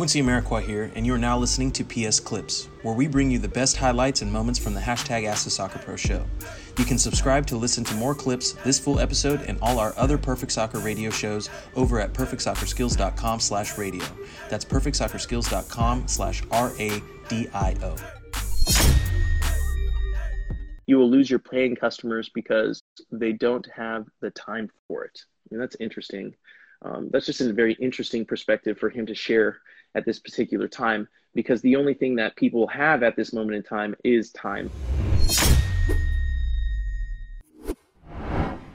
Quincy Amarikwa here, and you are now listening to PS Clips, where we bring you the best highlights and moments from the hashtag Ask the Soccer Pro show. You can subscribe to listen to more clips, this full episode, and all our other Perfect Soccer radio shows over at perfectsoccerskills.com slash radio. That's perfectsoccerskills.com slash R-A-D-I-O. You will lose your paying customers because they don't have the time for it. Mean, that's interesting. Um, that's just a very interesting perspective for him to share at this particular time because the only thing that people have at this moment in time is time.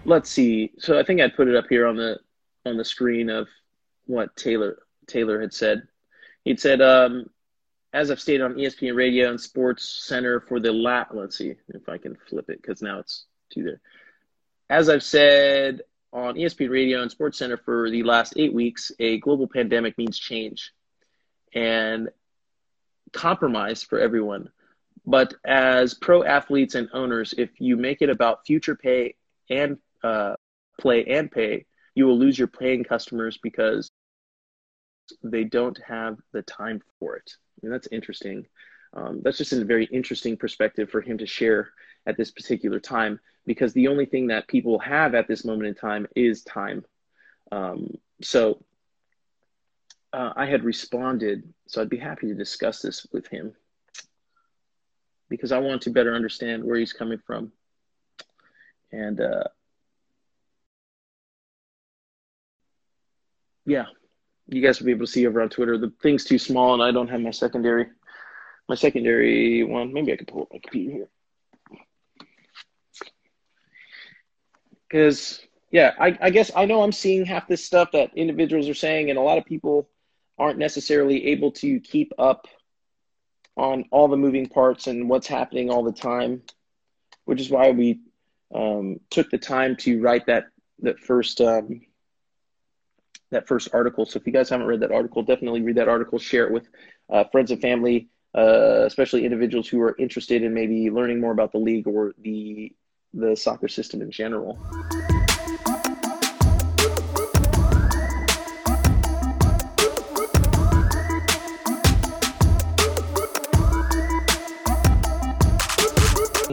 Let's see. So I think I'd put it up here on the on the screen of what Taylor Taylor had said. He'd said, um, as I've stated on ESPN Radio and Sports Center for the lat. Let's see if I can flip it because now it's two there. As I've said on ESPN Radio and Sports Center for the last eight weeks, a global pandemic means change and compromise for everyone. But as pro athletes and owners, if you make it about future pay and uh, play and pay, you will lose your paying customers because they don't have the time for it. And that's interesting. Um, that's just a very interesting perspective for him to share at this particular time because the only thing that people have at this moment in time is time. Um, so uh, I had responded, so I'd be happy to discuss this with him because I want to better understand where he's coming from. And uh, yeah, you guys will be able to see over on Twitter. The thing's too small, and I don't have my secondary. My secondary one. Maybe I could pull up my computer here. Because yeah, I, I guess I know I'm seeing half this stuff that individuals are saying, and a lot of people aren't necessarily able to keep up on all the moving parts and what's happening all the time, which is why we um, took the time to write that that first um, that first article. So if you guys haven't read that article, definitely read that article. Share it with uh, friends and family, uh, especially individuals who are interested in maybe learning more about the league or the the soccer system in general.